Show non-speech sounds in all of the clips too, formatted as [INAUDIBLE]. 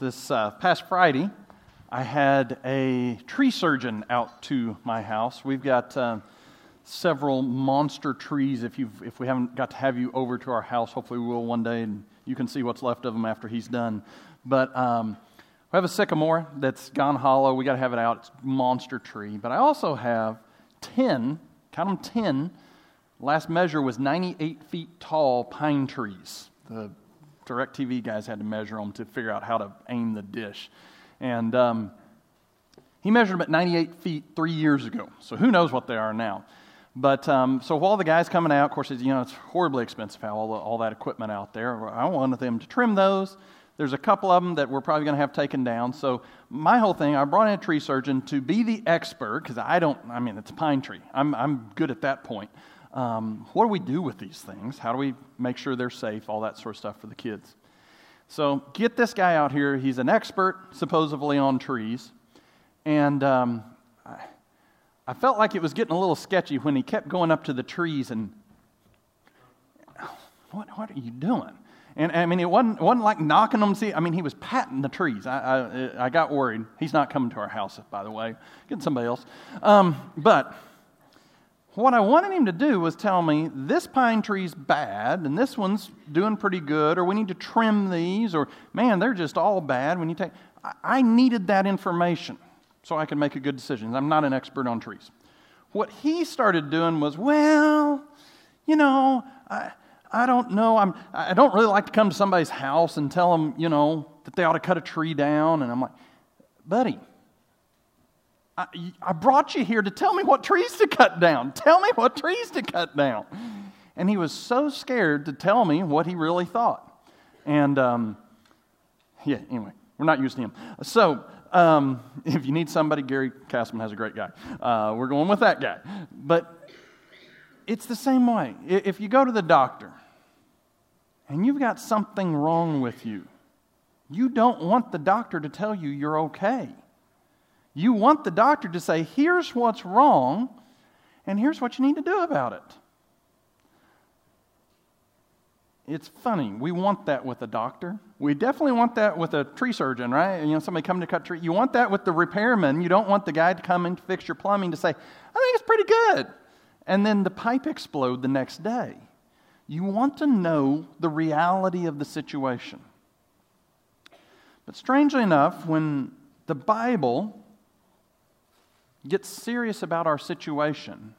This uh, past Friday, I had a tree surgeon out to my house. We've got uh, several monster trees. If, you've, if we haven't got to have you over to our house, hopefully we will one day, and you can see what's left of them after he's done. But um, we have a sycamore that's gone hollow. We got to have it out. It's monster tree. But I also have 10, count them 10, last measure was 98 feet tall pine trees. The DirecTV guys had to measure them to figure out how to aim the dish. And um, he measured them at 98 feet three years ago. So who knows what they are now. But um, so while the guy's coming out, of course, you know, it's horribly expensive, how all, all that equipment out there. I wanted them to trim those. There's a couple of them that we're probably going to have taken down. So my whole thing, I brought in a tree surgeon to be the expert because I don't. I mean, it's a pine tree. I'm I'm good at that point. Um, what do we do with these things? How do we make sure they're safe? All that sort of stuff for the kids. So get this guy out here. He's an expert, supposedly, on trees. And um, I, I felt like it was getting a little sketchy when he kept going up to the trees and, what, what are you doing? And I mean, it wasn't, wasn't like knocking them. See, I mean, he was patting the trees. I, I, I got worried. He's not coming to our house, by the way. Get somebody else. Um, but what I wanted him to do was tell me this pine tree's bad and this one's doing pretty good, or we need to trim these, or man, they're just all bad when you take. I needed that information so I could make a good decision. I'm not an expert on trees. What he started doing was, well, you know, I, I don't know. I'm, I don't really like to come to somebody's house and tell them, you know, that they ought to cut a tree down. And I'm like, buddy, I, brought you here to tell me what trees to cut down. Tell me what trees to cut down. And he was so scared to tell me what he really thought. And um, yeah, anyway, we're not using him. So um, [LAUGHS] if you need somebody, Gary Castleman has a great guy. Uh, we're going with that guy. But it's the same way. If you go to the doctor and you've got something wrong with you, you don't want the doctor to tell you you're okay. You want the doctor to say, here's what's wrong, and here's what you need to do about it. It's funny. We want that with a doctor. We definitely want that with a tree surgeon, right? You know, somebody coming to cut tree. You want that with the repairman. You don't want the guy to come and fix your plumbing to say, I think it's pretty good. And then the pipe explode the next day. You want to know the reality of the situation. But strangely enough, when the Bible get serious about our situation,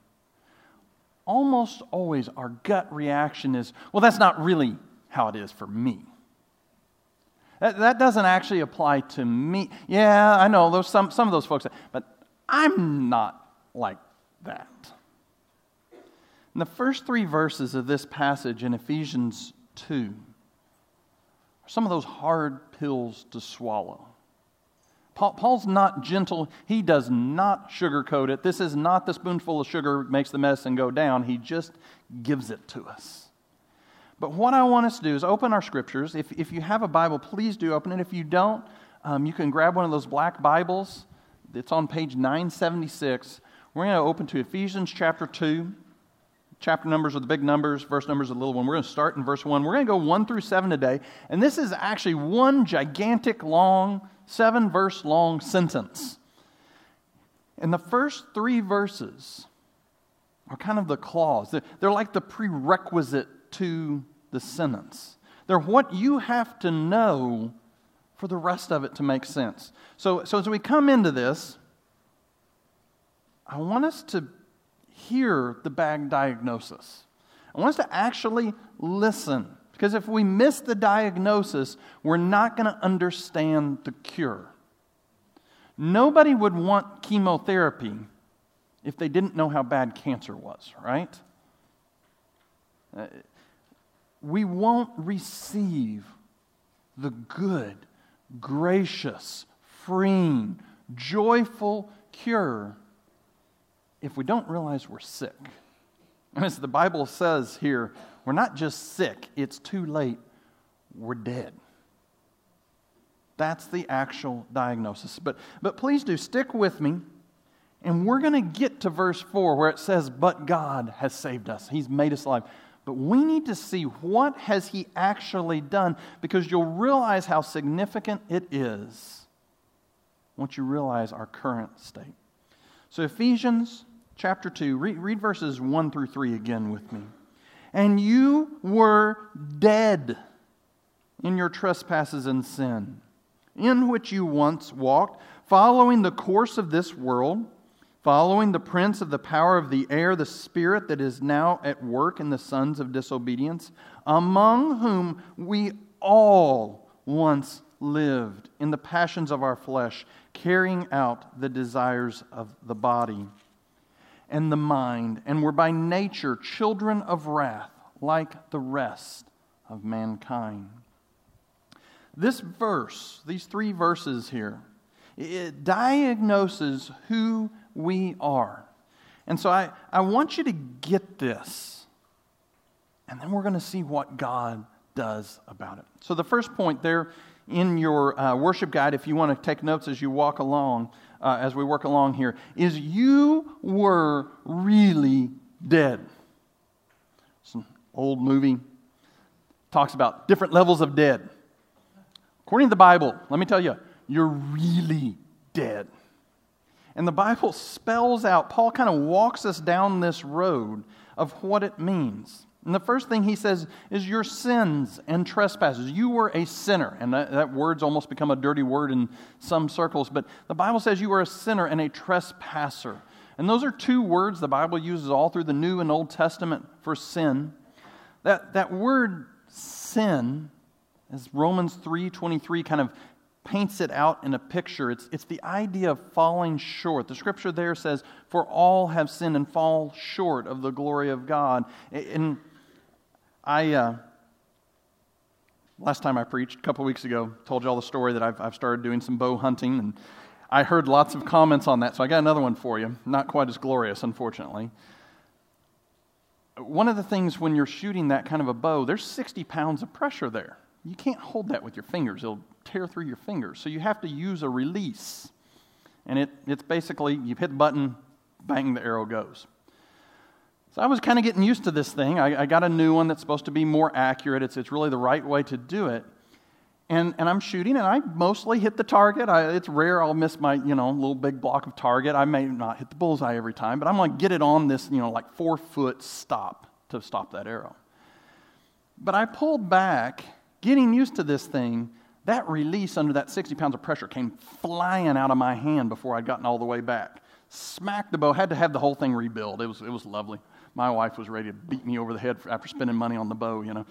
almost always our gut reaction is, well, that's not really how it is for me. That, that doesn't actually apply to me. Yeah, I know those, some, some of those folks, but I'm not like that. In the first three verses of this passage in Ephesians 2 are some of those hard pills to swallow. Paul, Paul's not gentle. He does not sugarcoat it. This is not the spoonful of sugar makes the medicine go down. He just gives it to us. But what I want us to do is open our scriptures. If, if you have a Bible, please do open it. If you don't, um, you can grab one of those black Bibles. It's on page 976. We're going to open to Ephesians chapter 2. Chapter numbers are the big numbers, verse numbers are the little one. We're going to start in verse 1. We're going to go 1 through 7 today. And this is actually one gigantic, long seven verse long sentence. And the first three verses are kind of the clause, they're like the prerequisite to the sentence. They're what you have to know for the rest of it to make sense. So, so as we come into this, I want us to hear the bad diagnosis. I want us to actually listen because if we miss the diagnosis, we're not going to understand the cure. Nobody would want chemotherapy if they didn't know how bad cancer was, right? Uh, we won't receive the good, gracious, freeing, joyful cure if we don't realize we're sick. As the Bible says here, we're not just sick, it's too late, we're dead. That's the actual diagnosis. But, but please do stick with me, and we're going to get to verse 4 where it says, But God has saved us. He's made us alive. but we need to see what has he actually done because you'll realize how significant it is once you realize our current state. So, Ephesians chapter 2, read, read verses 1 through 3 again with me. And you were dead in your trespasses and sin, in which you once walked, following the course of this world, following the prince of the power of the air, the spirit that is now at work in the sons of disobedience, among whom we all once lived in the passions of our flesh, carrying out the desires of the body and the mind, and were by nature children of wrath, like the rest of mankind. This verse, these three verses here, it diagnoses who we are. And so I, I want you to get this. And then we're going to see what God does about it. So the first point there in your uh, worship guide, if you want to take notes as you walk along, uh, as we work along here, is you were really dead. An old movie, talks about different levels of dead. According to the Bible, let me tell you, you're really dead. And the Bible spells out, Paul kind of walks us down this road of what it means. And the first thing he says is your sins and trespasses. You were a sinner. And that, that, word's almost become a dirty word in some circles, but the Bible says you were a sinner and a trespasser. And those are two words the Bible uses all through the New and Old Testament for sin. That, that word sin, as Romans 3.23 kind of paints it out in a picture. It's, it's the idea of falling short. The scripture there says, For all have sinned and fall short of the glory of God. And I, uh, last time I preached, a couple weeks ago, told you all the story that I've, I've started doing some bow hunting. And I heard lots of comments on that, so I got another one for you. Not quite as glorious, unfortunately. One of the things when you're shooting that kind of a bow, there's 60 pounds of pressure there. You can't hold that with your fingers. It'll tear through your fingers. So you have to use a release. And it, it's basically you hit the button, bang, the arrow goes. So I was kind of getting used to this thing. I, I, got a new one that's supposed to be more accurate. It's, it's really the right way to do it. And, and I'm shooting, and I mostly hit the target. I, it's rare I'll miss my, you know, little big block of target. I may not hit the bullseye every time, but I'm going to get it on this, you know, like four foot stop to stop that arrow. But I pulled back, getting used to this thing, that release under that 60 pounds of pressure came flying out of my hand before I'd gotten all the way back. Smacked the bow, had to have the whole thing rebuilt. It was, it was lovely. My wife was ready to beat me over the head after spending money on the bow, you know.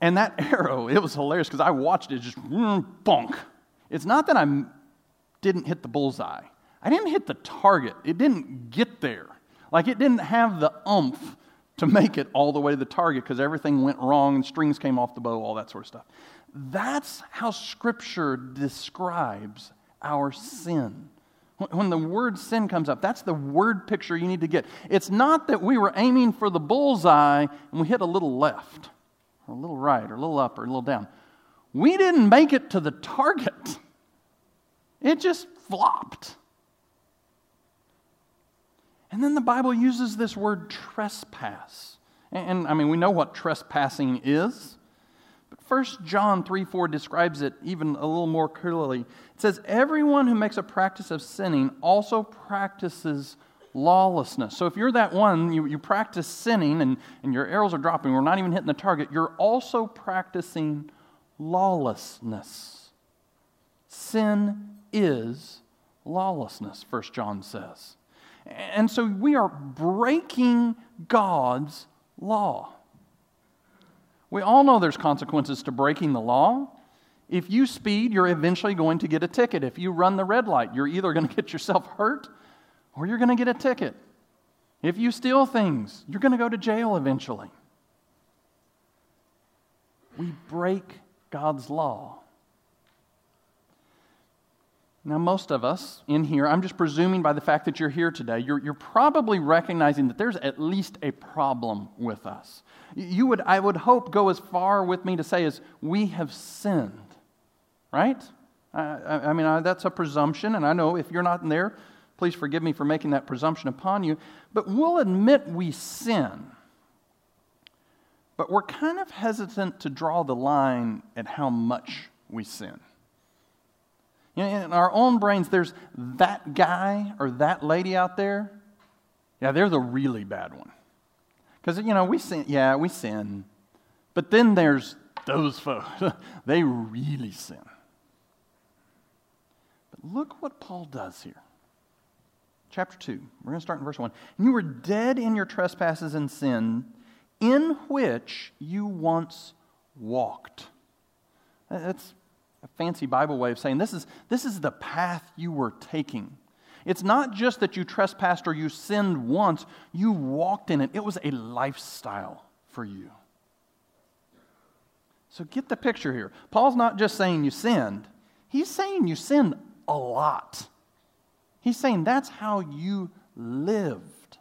And that [LAUGHS] arrow, it was hilarious because I watched it just bonk. It's not that I didn't hit the bullseye, I didn't hit the target. It didn't get there. Like it didn't have the umph to make it all the way to the target because everything went wrong and strings came off the bow, all that sort of stuff. That's how Scripture describes our sin. When the word sin comes up, that's the word picture you need to get. It's not that we were aiming for the bullseye and we hit a little left, or a little right, or a little up, or a little down. We didn't make it to the target, it just flopped. And then the Bible uses this word trespass. And, I mean, we know what trespassing is. 1 John 3 4 describes it even a little more clearly. It says, Everyone who makes a practice of sinning also practices lawlessness. So if you're that one, you, you practice sinning and, and your arrows are dropping, we're not even hitting the target, you're also practicing lawlessness. Sin is lawlessness, 1 John says. And so we are breaking God's law. We all know there's consequences to breaking the law. If you speed, you're eventually going to get a ticket. If you run the red light, you're either going [LAUGHS] to get yourself hurt or you're going to get a ticket. If you steal things, you're going to go to jail eventually. We break God's law. Now, most of us in here, I'm just presuming by the fact that you're here today, you're, you're probably recognizing that there's at least a problem with us. You would, I would hope, go as far with me to say as we have sinned, right? I, I, mean, I, that's a presumption, and I know if you're not in there, please forgive me for making that presumption upon you, but we'll admit we sin. but we're kind of hesitant to draw the line at how much we sin. You know, in our own brains, there's that guy or that lady out there. Yeah, they're the really bad one. Because, you know, we sin, yeah, we sin. But then there's those folks. [LAUGHS] they really sin. But look what Paul does here. Chapter 2, we're going to start in verse 1. And you were dead in your trespasses and sin, in which you once walked. That's a fancy Bible way of saying this is, this is the path you were taking. It's not just that you trespassed or you sinned once, you walked in it. It was a lifestyle for you. So get the picture here. Paul's not just saying you sinned, he's saying you sinned a lot. He's saying that's how you lived.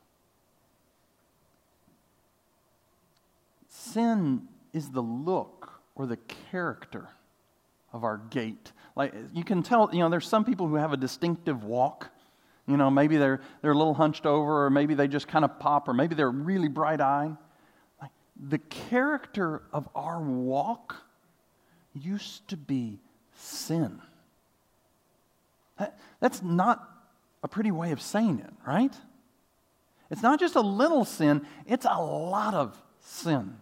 Sin is the look or the character of our gait. Like you can tell, you know, there's some people who have a distinctive walk. You know, maybe they're they're a little hunched over, or maybe they just kind of pop, or maybe they're really bright eyed. Like the character of our walk used to be sin. That, that's not a pretty way of saying it, right? It's not just a little sin, it's a lot of sin.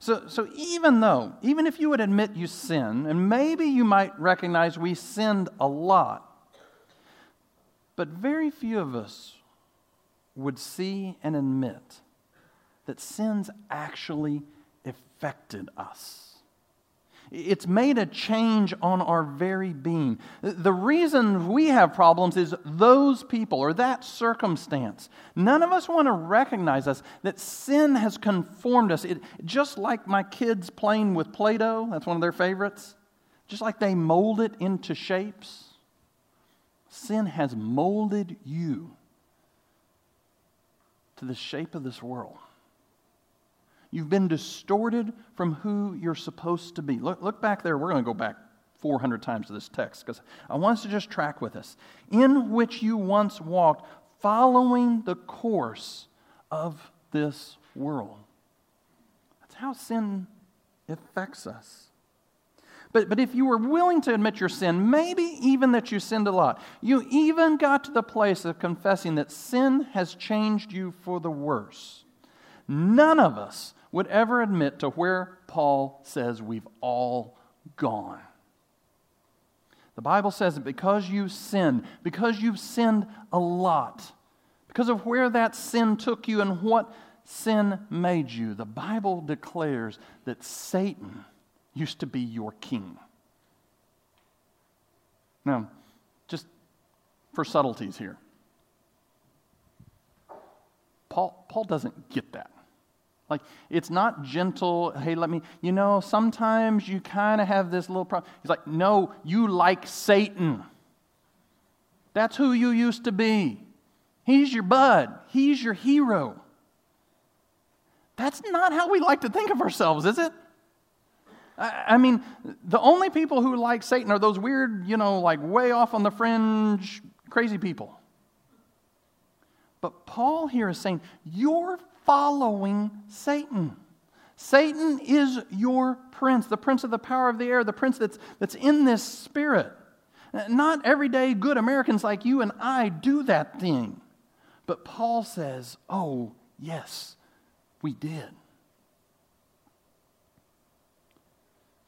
So, so even though, even if you would admit you sin, and maybe you might recognize we sinned a lot, but very few of us would see and admit that sins actually affected us. It's made a change on our very being. The reason we have problems is those people or that circumstance. None of us want to recognize us that sin has conformed us. It, just like my kids playing with Play Doh, that's one of their favorites, just like they mold it into shapes, sin has molded you to the shape of this world. You've been distorted from who you're supposed to be. Look, look back there. We're going to go back 400 times to this text because I want us to just track with us. In which you once walked, following the course of this world. That's how sin affects us. But, but if you were willing to admit your sin, maybe even that you sinned a lot, you even got to the place of confessing that sin has changed you for the worse. None of us would ever admit to where Paul says we've all gone. The Bible says that because you've sinned, because you've sinned a lot, because of where that sin took you and what sin made you, the Bible declares that Satan used to be your king. Now, just for subtleties here, Paul, Paul doesn't get that. Like, it's not gentle, hey, let me, you know, sometimes you kind of have this little problem. He's like, no, you like Satan. That's who you used to be. He's your bud, he's your hero. That's not how we like to think of ourselves, is it? I, mean, the only people who like Satan are those weird, you know, like way off on the fringe, crazy people. But Paul here is saying, you're following Satan. Satan is your prince, the prince of the power of the air, the prince that's, that's in this spirit. Not everyday good Americans like you and I do that thing. But Paul says, oh, yes, we did.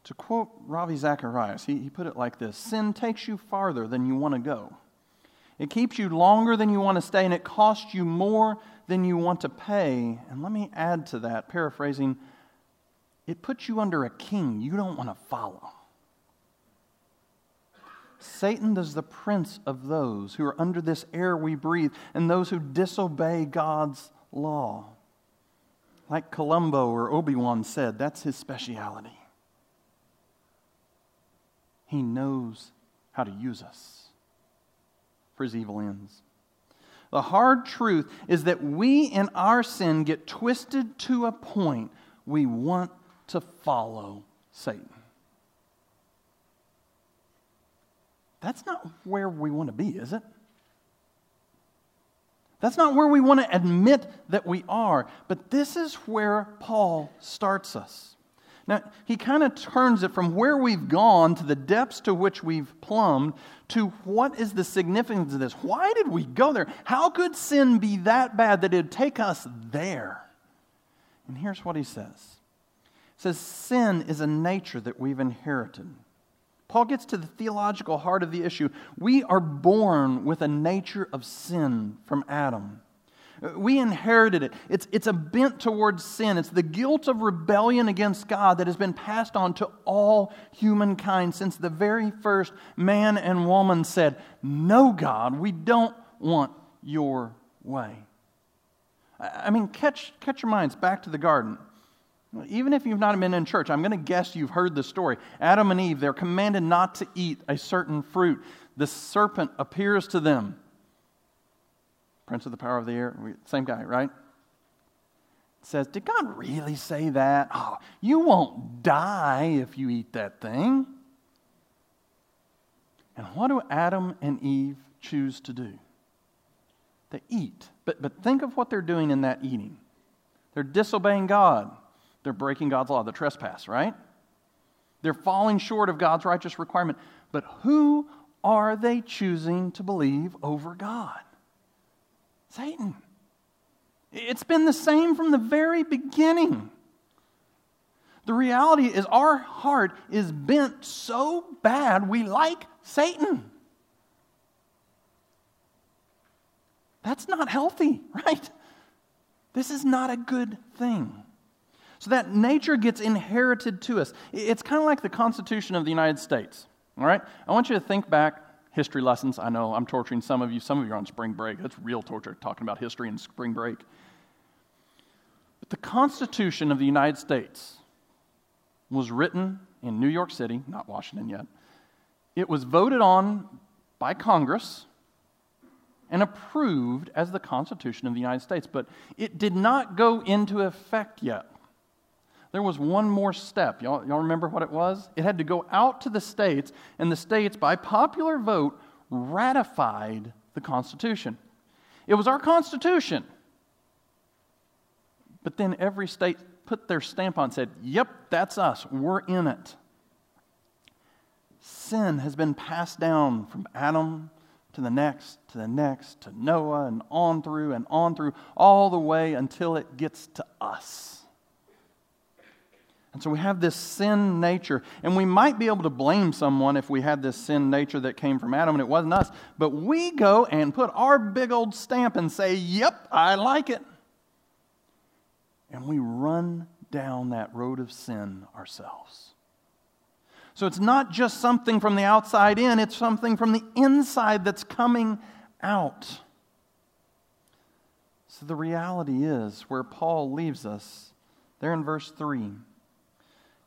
To quote Ravi Zacharias, he, he put it like this Sin takes you farther than you want to go. It keeps you longer than you want to stay, and it costs you more than you want to pay. And let me add to that, paraphrasing, it puts you under a king you don't want to follow. Satan is the prince of those who are under this air we breathe and those who disobey God's law. Like Columbo or Obi Wan said, that's his speciality. He knows how to use us for his evil ends. The hard truth is that we in our sin get twisted to a point we want to follow Satan. That's not where we want to be, is it? That's not where we want to admit that we are. But this is where Paul starts us. Now, he kind of turns it from where we've gone to the depths to which we've plumbed to what is the significance of this? Why did we go there? How could sin be that bad that it'd take us there? And here's what he says He says, Sin is a nature that we've inherited. Paul gets to the theological heart of the issue. We are born with a nature of sin from Adam. We inherited it. It's, it's a bent towards sin. It's the guilt of rebellion against God that has been passed on to all humankind since the very first man and woman said, No, God, we don't want your way. I mean, catch, catch your minds back to the garden. Even if you've not been in church, I'm going to guess you've heard the story. Adam and Eve, they're commanded not to eat a certain fruit. The serpent appears to them Prince of the power of the air, same guy, right? says, Did God really say that? Oh, you won't die if you eat that thing. And what do Adam and Eve choose to do? They eat. But, but think of what they're doing in that eating. They're disobeying God. They're breaking God's law, the trespass, right? They're falling short of God's righteous requirement. But who are they choosing to believe over God? Satan. It's been the same from the very beginning. The reality is, our heart is bent so bad we like Satan. That's not healthy, [LAUGHS] right? This is not a good thing. So that nature gets inherited to us. It's kind of like the Constitution of the United States. All right? I want you to think back history lessons. I know I'm torturing some of you. Some of you are on spring break. That's real torture, talking about history and spring break. But the Constitution of the United States was written in New York City, not Washington yet. It was voted on by Congress and approved as the Constitution of the United States, but it did not go into effect yet there was one more step. Y'all, y'all remember what it was? It had to go out to the states, and the states, by popular vote, ratified the Constitution. It was our Constitution. But then every state put their stamp on said, Yep, that's us. We're in it. Sin has been passed down from Adam to the next, to the next, to Noah, and on through and on through, all the way until it gets to us. And so we have this sin nature. And we might be able to blame someone if we had this sin nature that came from Adam and it wasn't us. But we go and put our big old stamp and say, Yep, I like it. And we run down that road of sin ourselves. So it's not just something from the outside in, it's something from the inside that's coming out. So the reality is where Paul leaves us, there in verse 3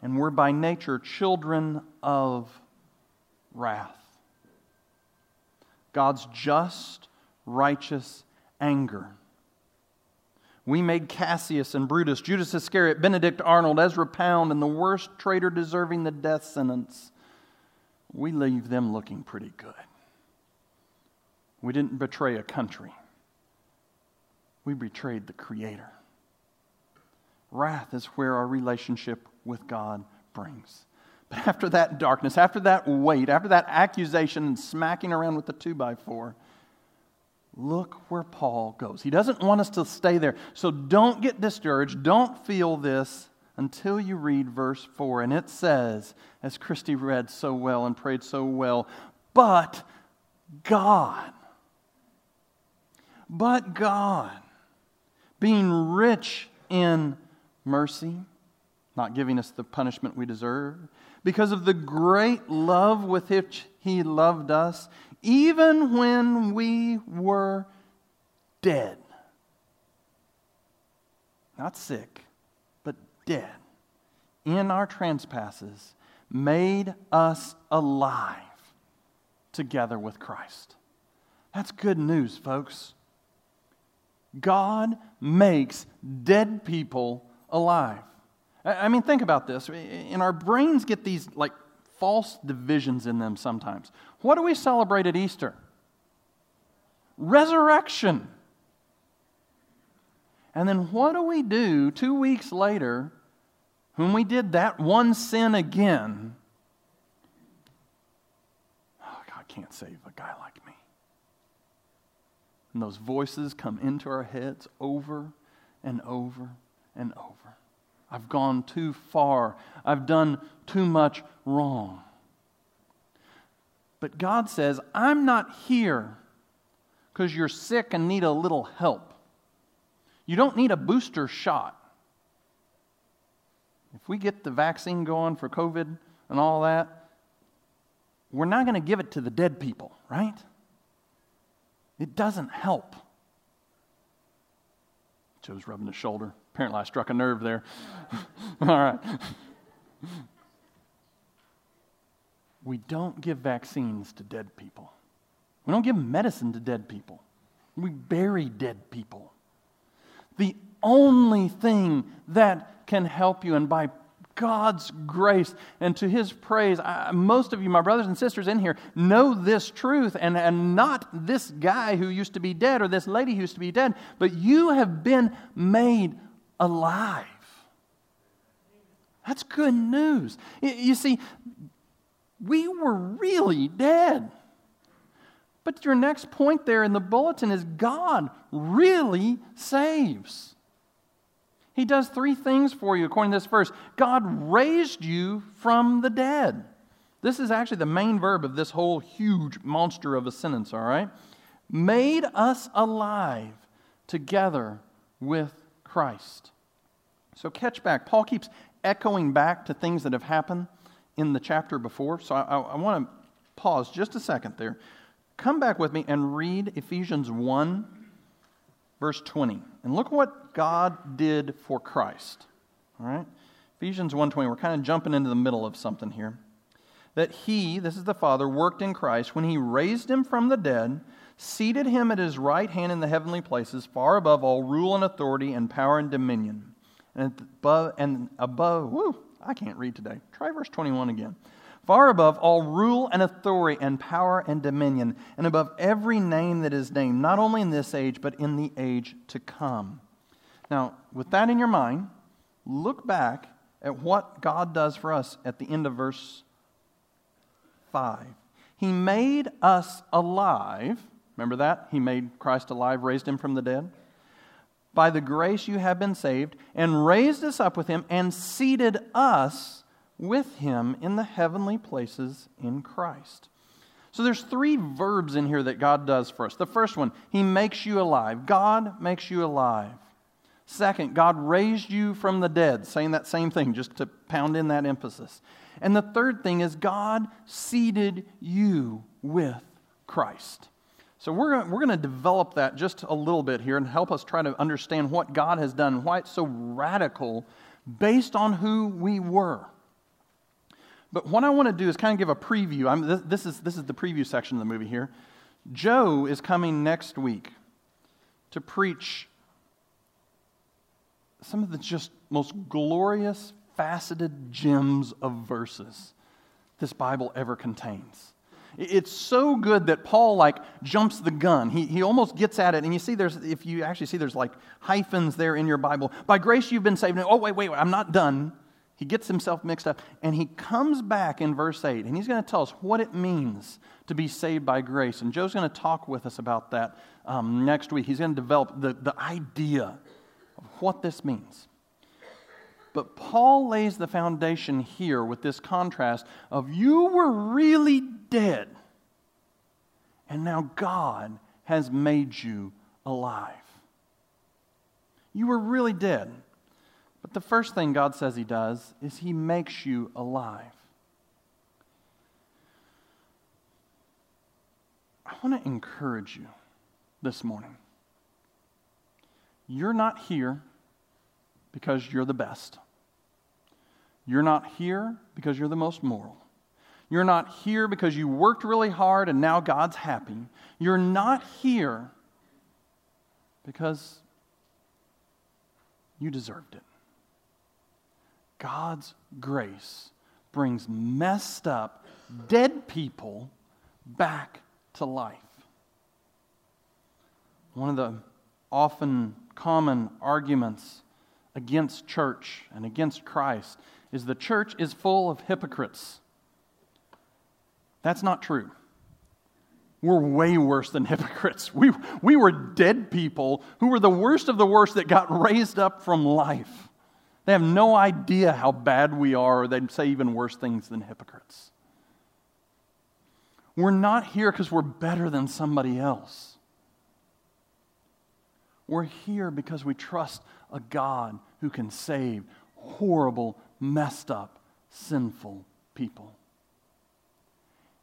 and we're by nature children of wrath. God's just, righteous anger. We made Cassius and Brutus, Judas Iscariot, Benedict Arnold, Ezra Pound, and the worst traitor deserving the death sentence. We leave them looking pretty good. We didn't betray a country, we betrayed the Creator. Wrath is where our relationship with God brings. But [LAUGHS] after that darkness, after that weight, after that accusation and smacking around with the two by four, look where Paul goes. He doesn't want us to stay there. So don't get discouraged. Don't feel this until you read verse 4. And it says, as Christy read so well and prayed so well, but God, but God, being rich in mercy, not giving us the punishment we deserve, because of the great love with which He loved us, even when we were dead. Not sick, but dead. In our trespasses, made us alive together with Christ. That's good news, folks. God makes dead people alive. I mean, think about this. And our brains get these like false divisions in them sometimes. What do we celebrate at Easter? Resurrection. And then what do we do two weeks later when we did that one sin again? Oh, God can't save a guy like me. And those voices come into our heads over and over and over. I've gone too far. I've done too much wrong. But God says, I'm not here because you're sick and need a little help. You don't need a booster shot. If we get the vaccine going for COVID and all that, we're not going to give it to the dead people, right? It doesn't help. Joe's rubbing his shoulder. Apparently, I struck a nerve there. [LAUGHS] all right. We don't give vaccines to dead people. We don't give medicine to dead people. We bury dead people. The only thing that can help you, and by God's grace and to His praise, I, most of you, my brothers and sisters in here, know this truth, and, and not this guy who used to be dead or this lady who used to be dead, but you have been made alive. That's good news. You see, we were really dead. But your next point there in the bulletin is God really saves. He does three things for you according to this verse. God raised you from the dead. This is actually the main verb of this whole huge monster of a sentence, all right? Made us alive together with Christ. So catch back. Paul keeps echoing back to things that have happened in the chapter before. So I, I, I want to pause just a second there. Come back with me and read Ephesians 1, verse 20. And look what God did for Christ. All right? Ephesians 1:20. We're kind of jumping into the middle of something here. That he, this is the Father, worked in Christ when he raised him from the dead, seated him at his right hand in the heavenly places, far above all rule and authority and power and dominion. And above, and above whoo, I can't read today. Try verse 21 again. Far above all rule and authority and power and dominion, and above every name that is named, not only in this age, but in the age to come. Now, with that in your mind, look back at what God does for us at the end of verse 5. He made us alive. Remember that? He made Christ alive, raised him from the dead by the grace you have been saved, and raised us up with him, and seated us with him in the heavenly places in Christ. So there's three verbs in here that God does for us. The first one, he makes you alive. God makes you alive. Second, God raised you from the dead, saying that same thing, just to pound in that emphasis. And the third thing is God seated you with Christ. So we're, we're going to develop that just a little bit here and help us try to understand what God has done, why it's so radical based on who we were. But what I want to do is kind of give a preview. I'm, this, this, is, this is the preview section of the movie here. Joe is coming next week to preach some of the just most glorious, faceted gems of verses this Bible ever contains. It's so good that Paul like jumps the gun. He, he almost gets at it. And you see there's, if you actually see there's like hyphens there in your Bible. By grace you've been saved. Oh, wait, wait, wait, I'm not done. He gets himself mixed up. And he comes back in verse 8 and he's going to tell us what it means to be saved by grace. And Joe's going to talk with us about that um, next week. He's going to develop the, the idea of what this means. But Paul lays the foundation here with this contrast of you were really dead, and now God has made you alive. You were really dead. But the first thing God says He does is He makes you alive. I want to encourage you this morning. You're not here because you're the best. You're not here because you're the most moral. You're not here because you worked really hard and now God's happy. You're not here because you deserved it. God's grace brings messed up, dead people back to life. One of the often common arguments against church and against Christ is the church is full of hypocrites. That's not true. We're way worse than [LAUGHS] hypocrites. We, we were dead people who were the worst of the worst that got raised up from life. They have no idea how bad we are, or they'd say even worse things than hypocrites. We're not here because we're better than somebody else. We're here because we trust a God who can save horrible, messed up, sinful people.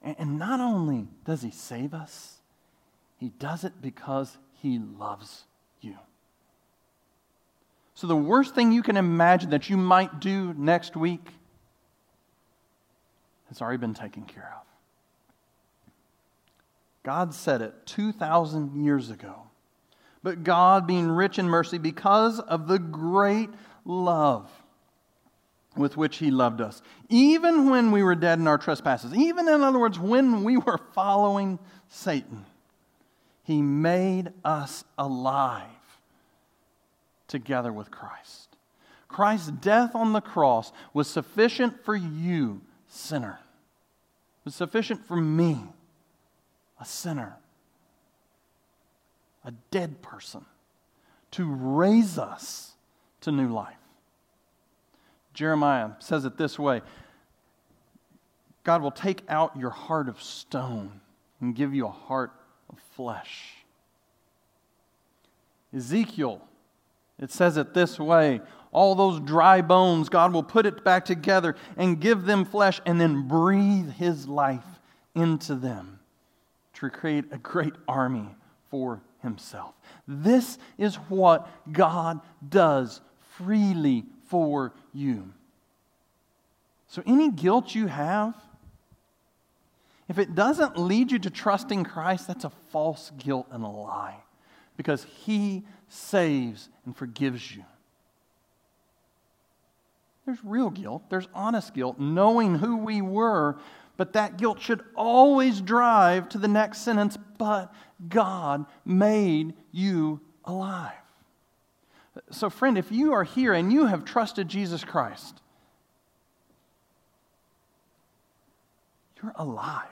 And not only does he save us, he does it because he loves you. So, the worst thing you can imagine that you might do next week has already been taken care of. God said it 2,000 years ago. But God, being rich in mercy, because of the great love with which He loved us, even when we were dead in our trespasses, even in other words, when we were following Satan, He made us alive together with Christ. Christ's death on the cross was sufficient for you, sinner. It was sufficient for me, a sinner, a dead person, to raise us to new life. Jeremiah says it this way God will take out your heart of stone and give you a heart of flesh. Ezekiel it says it this way all those dry bones, God will put it back together and give them flesh and then breathe His life into them to create a great army for Himself. This is what God does freely for you. So, any guilt you have, if it doesn't lead you to trusting Christ, that's a false guilt and a lie because He saves and forgives you. There's real guilt, there's honest guilt, knowing who we were, but that guilt should always drive to the next sentence, but God made you alive. So, friend, if you are here and you have trusted Jesus Christ, you're alive.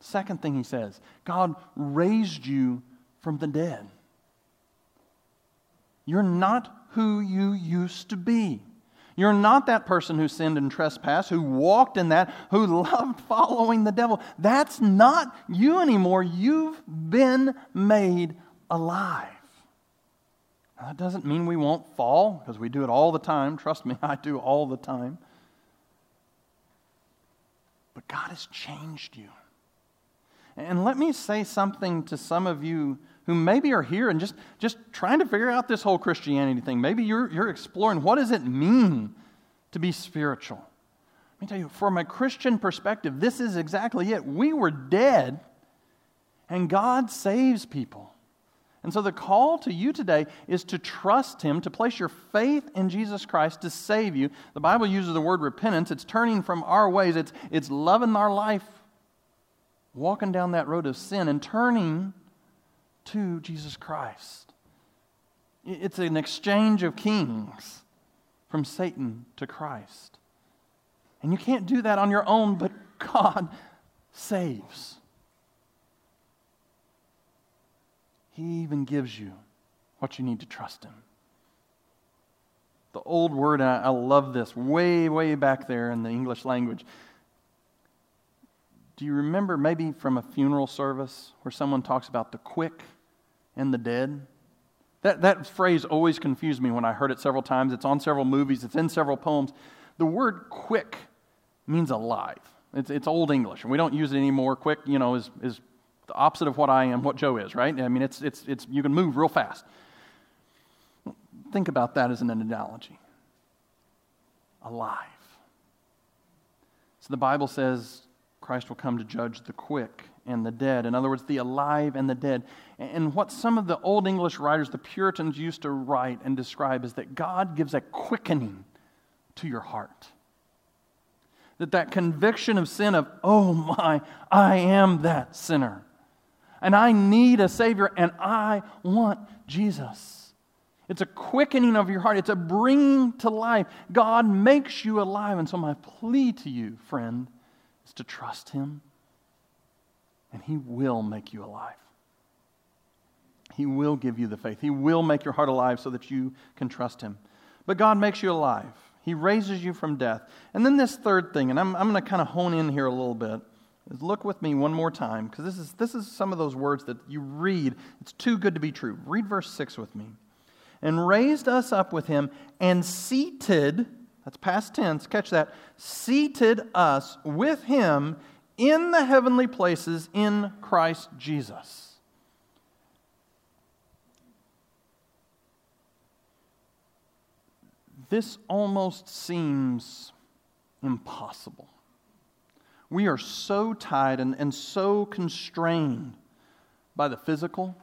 Second thing he says God raised you from the dead. You're not who you used to be. You're not that person who sinned and trespassed, who walked in that, who [LAUGHS] loved following the devil. That's not you anymore. You've been made alive. That doesn't mean we won't fall, because we do it all the time. Trust me, [LAUGHS] I do all the time. But God has changed you. And let me say something to some of you who maybe are here and just, just trying to figure out this whole Christianity thing. Maybe you're, you're exploring what does it mean to be spiritual? Let me tell you, from a Christian perspective, this is exactly it. We were dead, and God saves people. And so the call to you today is to trust Him, to place your faith in Jesus Christ to save you. The Bible uses the word repentance. It's turning from our ways, it's, it's loving our life, walking down that road of sin, and turning to Jesus Christ. It's an exchange of kings from Satan to Christ. And you can't do that on your own, but God saves. He even gives you what you need to trust Him. The old word, and I love this, way, way back there in the English language. Do you remember maybe from a funeral service where someone talks about the quick and the dead? That, that phrase always confused me when I heard it several times. It's on several movies, it's in several poems. The word quick means alive. It's, it's Old English, and we don't use it anymore. Quick, you know, is, is the opposite of what I am, what Joe is, right? I mean, it's, it's, it's, you can move real fast. Think about that as an analogy. Alive. So the Bible says Christ will come to judge the quick and the dead. In other words, the alive and the dead. And what some of the Old English writers, the Puritans, used to write and describe is that God gives a quickening to your heart. That that conviction of sin of, oh my, I am that sinner. And I need a Savior, and I want Jesus. It's a quickening of your heart, it's a bringing to life. God makes you alive. And so, my plea to you, friend, is to trust Him, and He will make you alive. He will give you the faith. He will make your heart alive so that you can trust Him. But God makes you alive. He raises you from death. And then this third thing, and I'm, I'm going to kind of hone in here a little bit, is look with me one more time, because this is, this is some of those words that you read. It's too good to be true. Read verse 6 with me. And raised us up with him and seated, that's past tense, catch that, seated us with him in the heavenly places in Christ Jesus this almost seems impossible. We are so tied and, and so constrained by the physical,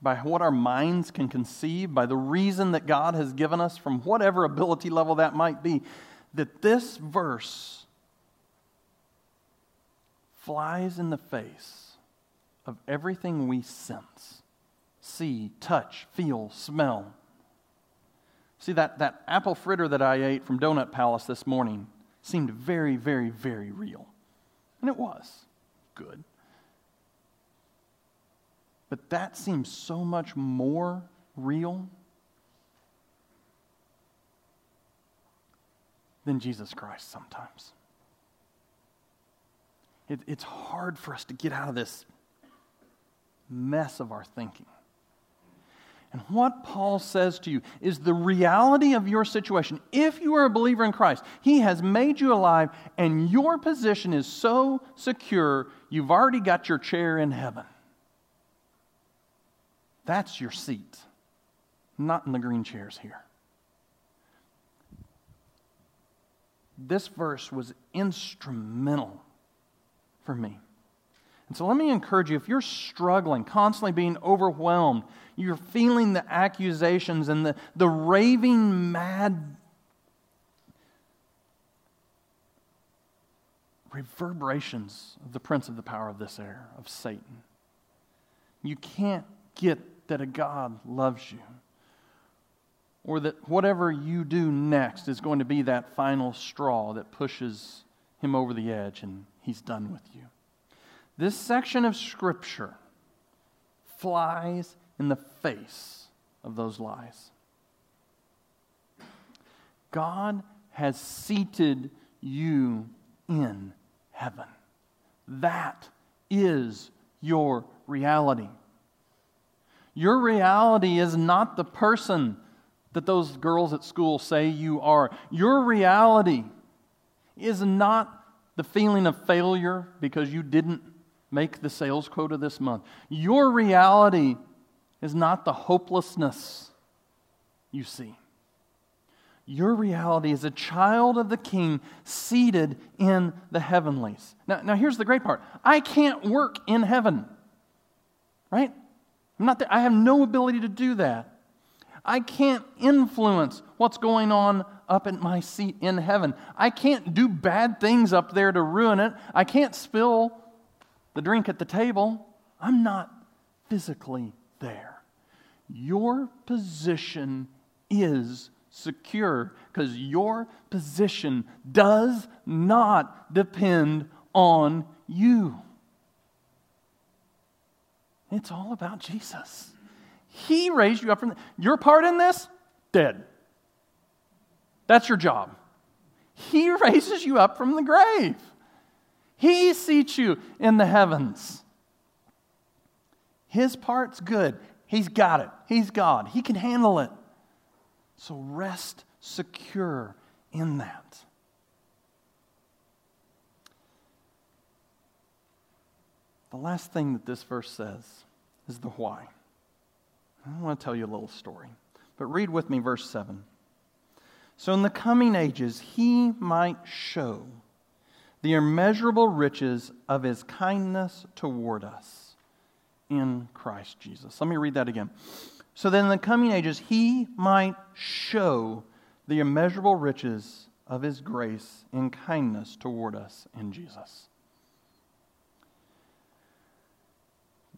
by what our minds can conceive, by the reason that God has given us from whatever ability level that might be, that this verse flies in the face of everything we sense, see, touch, feel, smell. See, that, that apple fritter that I ate from Donut Palace this morning seemed very, very, very real. And it was good. But that seems so much more real than Jesus Christ sometimes. It, it's hard for us to get out of this mess of our thinking. And what Paul says to you is the reality of your situation. If you are a believer in Christ, He has made you alive, and your position is so secure, you've already got your chair in heaven. That's your seat, not in the green chairs here. This verse was instrumental for me. And so let me encourage you if you're struggling, constantly being overwhelmed, you're feeling the accusations and the, the raving mad reverberations of the prince of the power of this air, of Satan. You can't get that a God loves you or that whatever you do next is going to be that final straw that pushes him over the edge and he's done with you. This section of Scripture flies in the face of those lies. God has seated you in heaven. That is your reality. Your reality is not the person that those girls at school say you are. Your reality is not the feeling of failure because you didn't make the sales quota this month. Your reality is not the hopelessness you see. Your reality is a child of the king seated in the heavenlies. Now, now here's the great part I can't work in heaven, right? I'm not there. I have no ability to do that. I can't influence what's going on up in my seat in heaven. I can't do bad things up there to ruin it. I can't spill the drink at the table, I'm not physically there. Your position is secure because your position does not depend on you. It's all about Jesus. He raised you up from the, your part in this, dead. That's your job. He [LAUGHS] raises you up from the grave. He seats you in the heavens. His part's good. He's got it. He's God. He can handle it. So rest secure in that. The last thing that this verse says is the why. I want to tell you a little story. But read with me verse 7. So in the coming ages, he might show the immeasurable riches of his kindness toward us in Christ Jesus. Let me read that again. So that in the coming ages, he might show the immeasurable riches of his grace and kindness toward us in Jesus.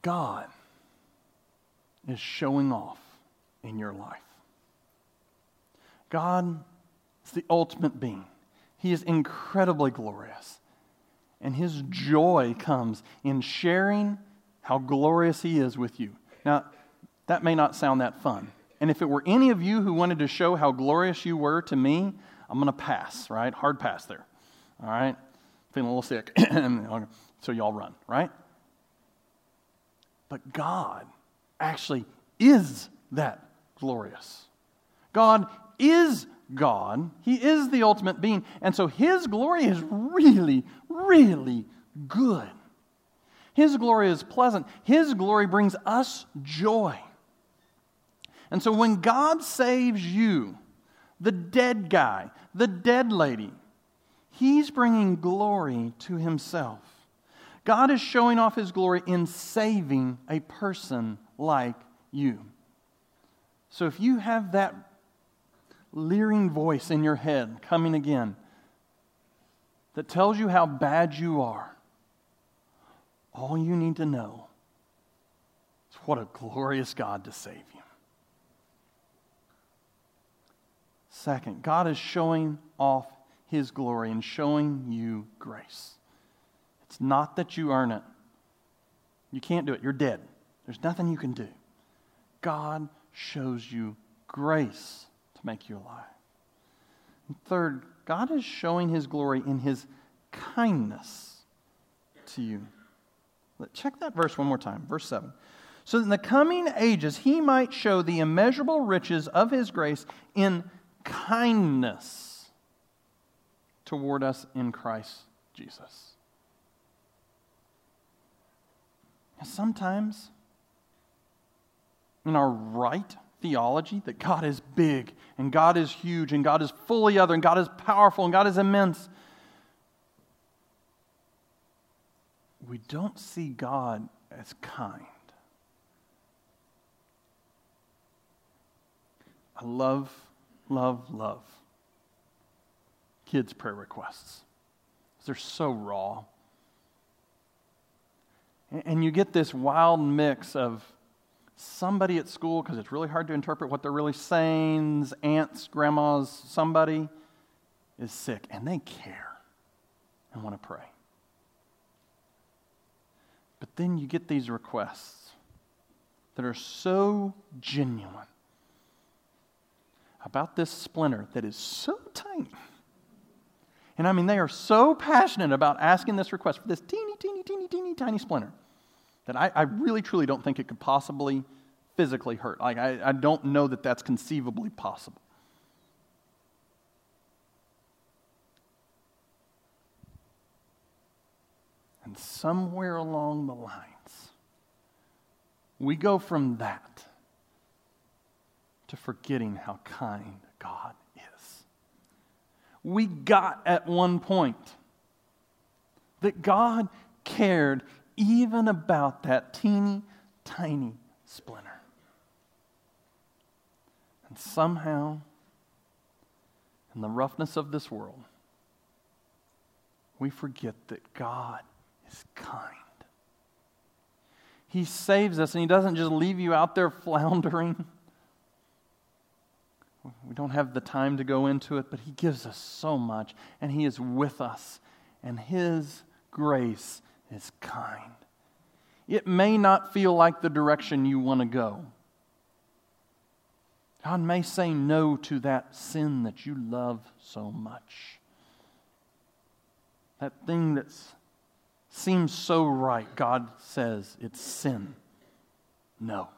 God is showing off in your life. God is the ultimate being. He is incredibly glorious. And his joy comes in sharing how glorious he is with you. Now, that may not sound that fun. And if it were any of you who wanted to show how glorious you were to me, I'm going to pass, right? Hard pass there. All right? Feeling a little sick. [CLEARS THROAT] so y'all run, right? But God actually is that glorious. God is God. He is the ultimate being. And so His glory is really, really good. His glory is pleasant. His glory brings us joy. And so when God saves you, the dead guy, the dead lady, He's bringing glory to Himself. God is showing off His glory in saving a person like you. So if you have that leering voice in your head coming again that tells you how bad you are, all you need to know is what a glorious God to save you. Second, God is showing off his glory and showing you grace. It's not that you earn it. You can't do it. You're dead. There's nothing you can do. God shows you grace make you alive. And third, God is showing his glory in his kindness to you. Check that verse one more time, verse 7. So that in the coming ages he might show the immeasurable riches of his grace in kindness toward us in Christ Jesus. sometimes in our right theology that God is big and God is huge and God is fully other and God is powerful and God is immense, we don't see God as kind. I love, love, love kids' prayer requests. They're so raw. And you get this wild mix of somebody at school, because it's really hard to interpret what they're really saying, aunts, grandmas, somebody is sick, and they care and want to pray. But then you get these requests that are so genuine about this splinter that is so tiny. And I mean, they are so passionate about asking this request for this teeny, teeny, teeny, teeny, tiny splinter that I, I really, truly don't think it could possibly physically hurt. Like, I, I don't know that that's conceivably possible. And somewhere along the lines, we go from that to forgetting how kind God is. We got at one point that God cared even about that teeny tiny splinter. And somehow, in the roughness of this world, we forget that God is kind. He saves us, and He doesn't just leave you out there [LAUGHS] floundering. We don't have the time to go into it, but He gives us so much, and He is with us, and His grace is kind. It may not feel like the direction you want to go. God may say no to that sin that you love so much. That thing that seems so right, God says it's sin. No.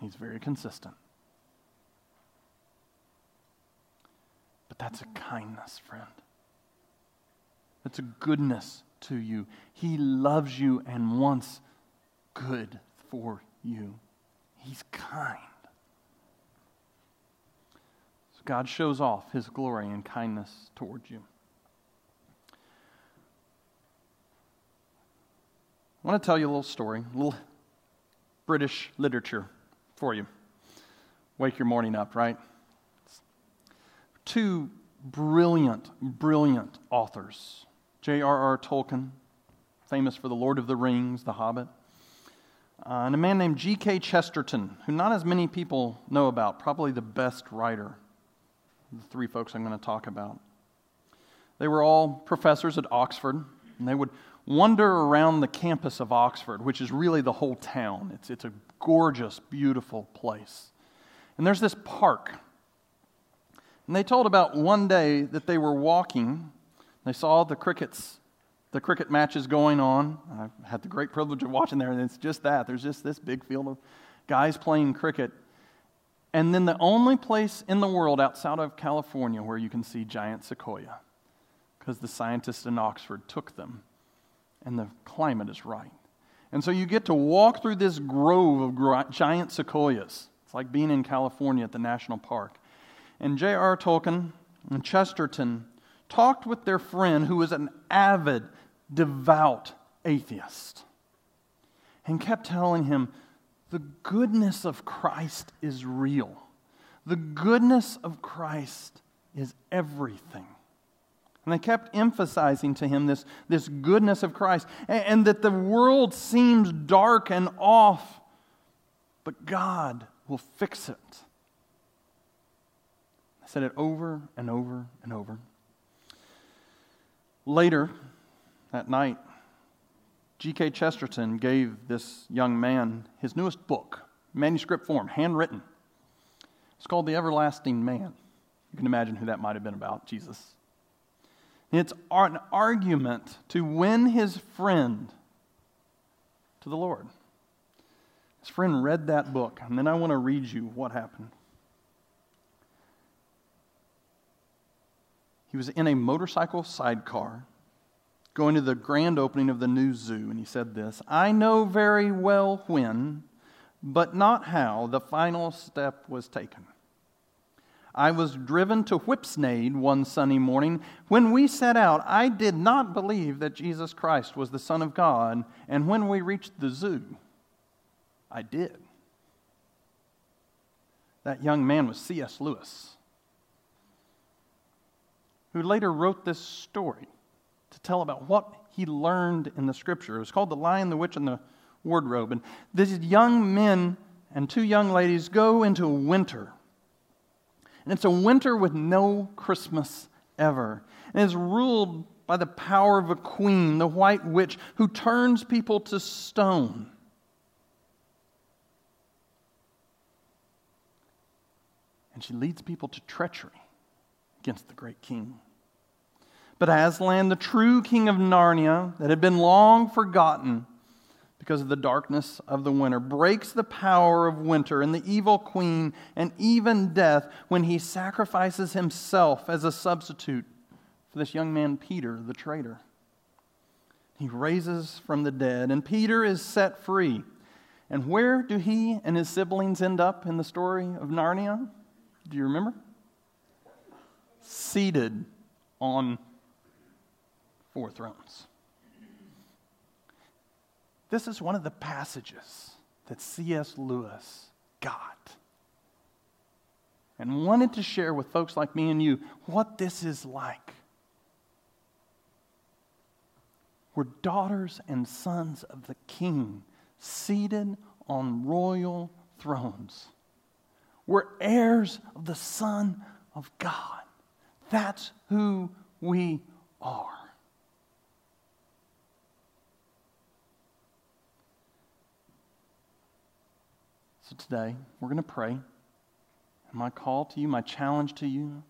He's very consistent. But that's a kindness, friend. That's a goodness to you. He loves you and wants good for you. He's kind. So God shows off his glory and kindness towards you. I want to tell you a little story, a little British literature for you. Wake your morning up, right? Two brilliant, brilliant authors J.R.R. Tolkien famous for The Lord of the Rings, The Hobbit. Uh, and a man named G.K. Chesterton, who not as many people know about, probably the best writer, the three folks I'm going to talk about. They were all professors at Oxford, and they would wander around the campus of Oxford, which is really the whole town. It's, it's a gorgeous, beautiful place. And there's this park. And they told about one day that they were walking, they saw the crickets, the cricket matches going on. I had the great privilege of watching there, and it's just that. There's just this big field of guys playing cricket. And then the only place in the world outside of California where you can see giant sequoia, because the scientists in Oxford took them, and the climate is right. And so you get to walk through this grove of giant sequoias. It's like being in California at the national park. And J.R. Tolkien and Chesterton talked with their friend who was an avid, devout atheist and kept telling him, The goodness of Christ is real. The goodness of Christ is everything. And they kept emphasizing to him this, this goodness of Christ and, and that the world seems dark and off, but God will fix it. I said it over and over and over. Later that night, G.K. Chesterton gave this young man his newest book, manuscript form, handwritten. It's called The Everlasting Man. You can imagine who that might have been about, Jesus. It's an argument to win his friend to the Lord. His friend read that book, and then I want to read you what happened. He was in a motorcycle sidecar going to the grand opening of the new zoo, and he said this I know very well when, but not how, the final step was taken. I was driven to Whipsnade one sunny morning. When we set out, I did not believe that Jesus Christ was the Son of God, and when we reached the zoo, I did. That young man was C.S. Lewis, who later wrote this story to tell about what he learned in the scripture. It was called The Lion, the Witch, and the Wardrobe. And these young men and two young ladies go into winter and it's a winter with no Christmas ever. And it's ruled by the power of a queen, the white witch, who turns people to stone. And she leads people to treachery against the great king. But Aslan, the true king of Narnia, that had been long forgotten, because of the darkness of the winter, breaks the power of winter and the evil queen and even death when he sacrifices himself as a substitute for this young man, Peter, the traitor. He raises from the dead, and Peter is set free. And where do he and his siblings end up in the story of Narnia? Do you remember? Seated on four thrones. This is one of the passages that C.S. Lewis got and wanted to share with folks like me and you what this is like. We're daughters and sons of the King, seated on royal thrones. We're heirs of the Son of God. That's who we are. So today, we're going to pray. And my call to you, my challenge to you,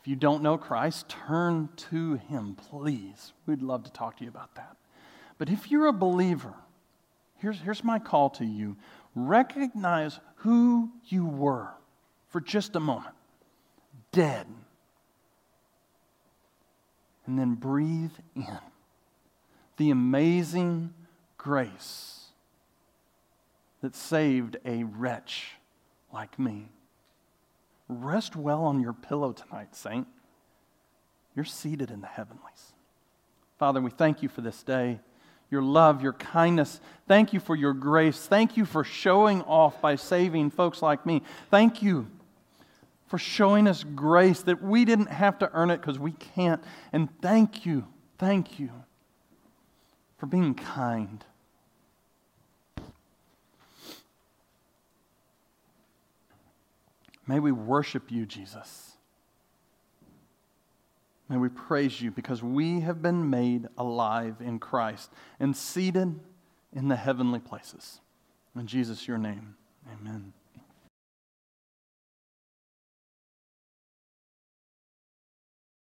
if you don't know Christ, turn to Him, please. We'd love to talk to you about that. But if you're a believer, here's, here's my call to you recognize who you were for just a moment dead. And then breathe in the amazing grace that saved a wretch like me. Rest well on your pillow tonight, saint. You're seated in the heavenlies. Father, we thank you for this day, your love, your kindness. Thank you for your grace. Thank you for showing off by saving folks like me. Thank you for showing us grace that we didn't have to earn it because we can't. And thank you Thank you for being kind. May we worship you, Jesus. May we praise you because we have been made alive in Christ and seated in the heavenly places. In Jesus, your name, amen.